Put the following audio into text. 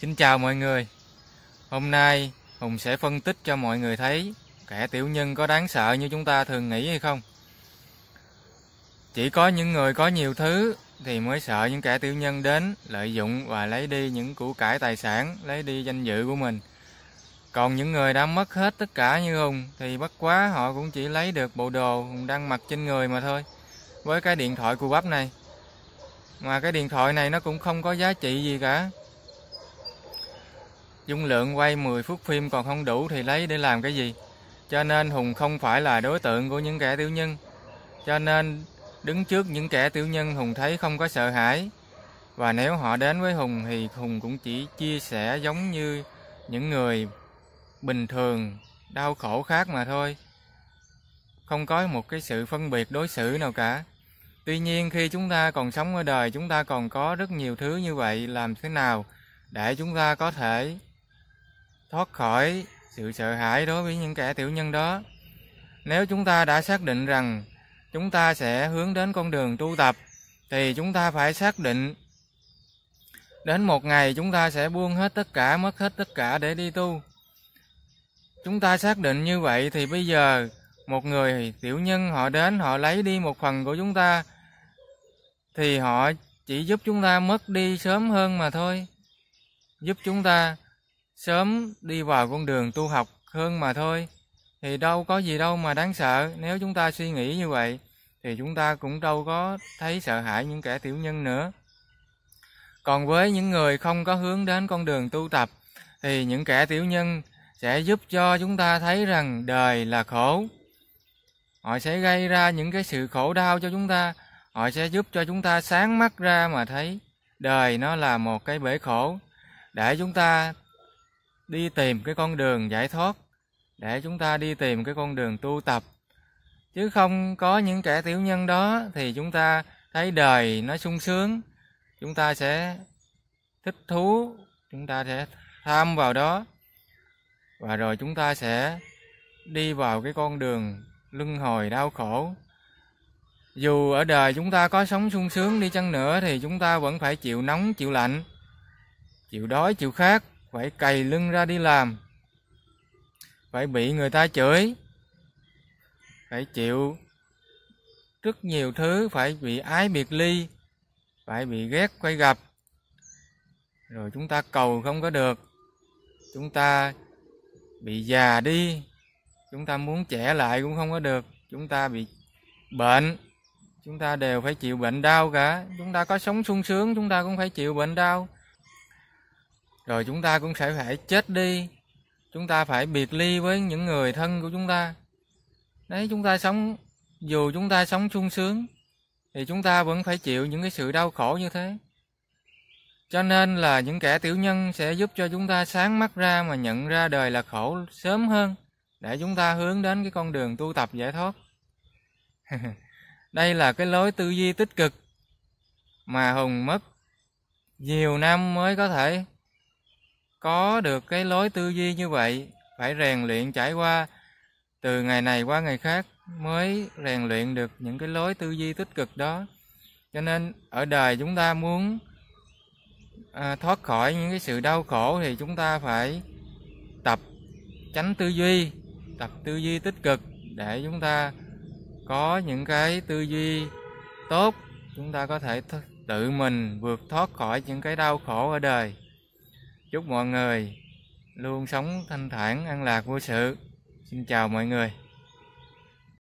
Xin chào mọi người. Hôm nay Hùng sẽ phân tích cho mọi người thấy kẻ tiểu nhân có đáng sợ như chúng ta thường nghĩ hay không. Chỉ có những người có nhiều thứ thì mới sợ những kẻ tiểu nhân đến lợi dụng và lấy đi những củ cải tài sản, lấy đi danh dự của mình. Còn những người đã mất hết tất cả như Hùng thì bất quá họ cũng chỉ lấy được bộ đồ Hùng đang mặc trên người mà thôi. Với cái điện thoại của bắp này. Mà cái điện thoại này nó cũng không có giá trị gì cả. Dung lượng quay 10 phút phim còn không đủ thì lấy để làm cái gì? Cho nên Hùng không phải là đối tượng của những kẻ tiểu nhân. Cho nên đứng trước những kẻ tiểu nhân Hùng thấy không có sợ hãi. Và nếu họ đến với Hùng thì Hùng cũng chỉ chia sẻ giống như những người bình thường, đau khổ khác mà thôi. Không có một cái sự phân biệt đối xử nào cả. Tuy nhiên khi chúng ta còn sống ở đời chúng ta còn có rất nhiều thứ như vậy làm thế nào để chúng ta có thể thoát khỏi sự sợ hãi đối với những kẻ tiểu nhân đó. Nếu chúng ta đã xác định rằng chúng ta sẽ hướng đến con đường tu tập thì chúng ta phải xác định đến một ngày chúng ta sẽ buông hết tất cả, mất hết tất cả để đi tu. Chúng ta xác định như vậy thì bây giờ một người tiểu nhân họ đến họ lấy đi một phần của chúng ta thì họ chỉ giúp chúng ta mất đi sớm hơn mà thôi. Giúp chúng ta sớm đi vào con đường tu học hơn mà thôi. Thì đâu có gì đâu mà đáng sợ. Nếu chúng ta suy nghĩ như vậy, thì chúng ta cũng đâu có thấy sợ hãi những kẻ tiểu nhân nữa. Còn với những người không có hướng đến con đường tu tập, thì những kẻ tiểu nhân sẽ giúp cho chúng ta thấy rằng đời là khổ. Họ sẽ gây ra những cái sự khổ đau cho chúng ta. Họ sẽ giúp cho chúng ta sáng mắt ra mà thấy đời nó là một cái bể khổ. Để chúng ta đi tìm cái con đường giải thoát để chúng ta đi tìm cái con đường tu tập. Chứ không có những kẻ tiểu nhân đó thì chúng ta thấy đời nó sung sướng. Chúng ta sẽ thích thú, chúng ta sẽ tham vào đó. Và rồi chúng ta sẽ đi vào cái con đường luân hồi đau khổ. Dù ở đời chúng ta có sống sung sướng đi chăng nữa thì chúng ta vẫn phải chịu nóng, chịu lạnh, chịu đói, chịu khát phải cày lưng ra đi làm. Phải bị người ta chửi. Phải chịu rất nhiều thứ, phải bị ái biệt ly, phải bị ghét quay gặp. Rồi chúng ta cầu không có được. Chúng ta bị già đi. Chúng ta muốn trẻ lại cũng không có được. Chúng ta bị bệnh. Chúng ta đều phải chịu bệnh đau cả. Chúng ta có sống sung sướng, chúng ta cũng phải chịu bệnh đau rồi chúng ta cũng sẽ phải chết đi. Chúng ta phải biệt ly với những người thân của chúng ta. Đấy, chúng ta sống, dù chúng ta sống sung sướng, thì chúng ta vẫn phải chịu những cái sự đau khổ như thế. Cho nên là những kẻ tiểu nhân sẽ giúp cho chúng ta sáng mắt ra mà nhận ra đời là khổ sớm hơn, để chúng ta hướng đến cái con đường tu tập giải thoát. Đây là cái lối tư duy tích cực mà hùng mất nhiều năm mới có thể có được cái lối tư duy như vậy phải rèn luyện trải qua từ ngày này qua ngày khác mới rèn luyện được những cái lối tư duy tích cực đó. Cho nên ở đời chúng ta muốn à, thoát khỏi những cái sự đau khổ thì chúng ta phải tập tránh tư duy tập tư duy tích cực để chúng ta có những cái tư duy tốt chúng ta có thể tự mình vượt thoát khỏi những cái đau khổ ở đời chúc mọi người luôn sống thanh thản, an lạc, vô sự. Xin chào mọi người.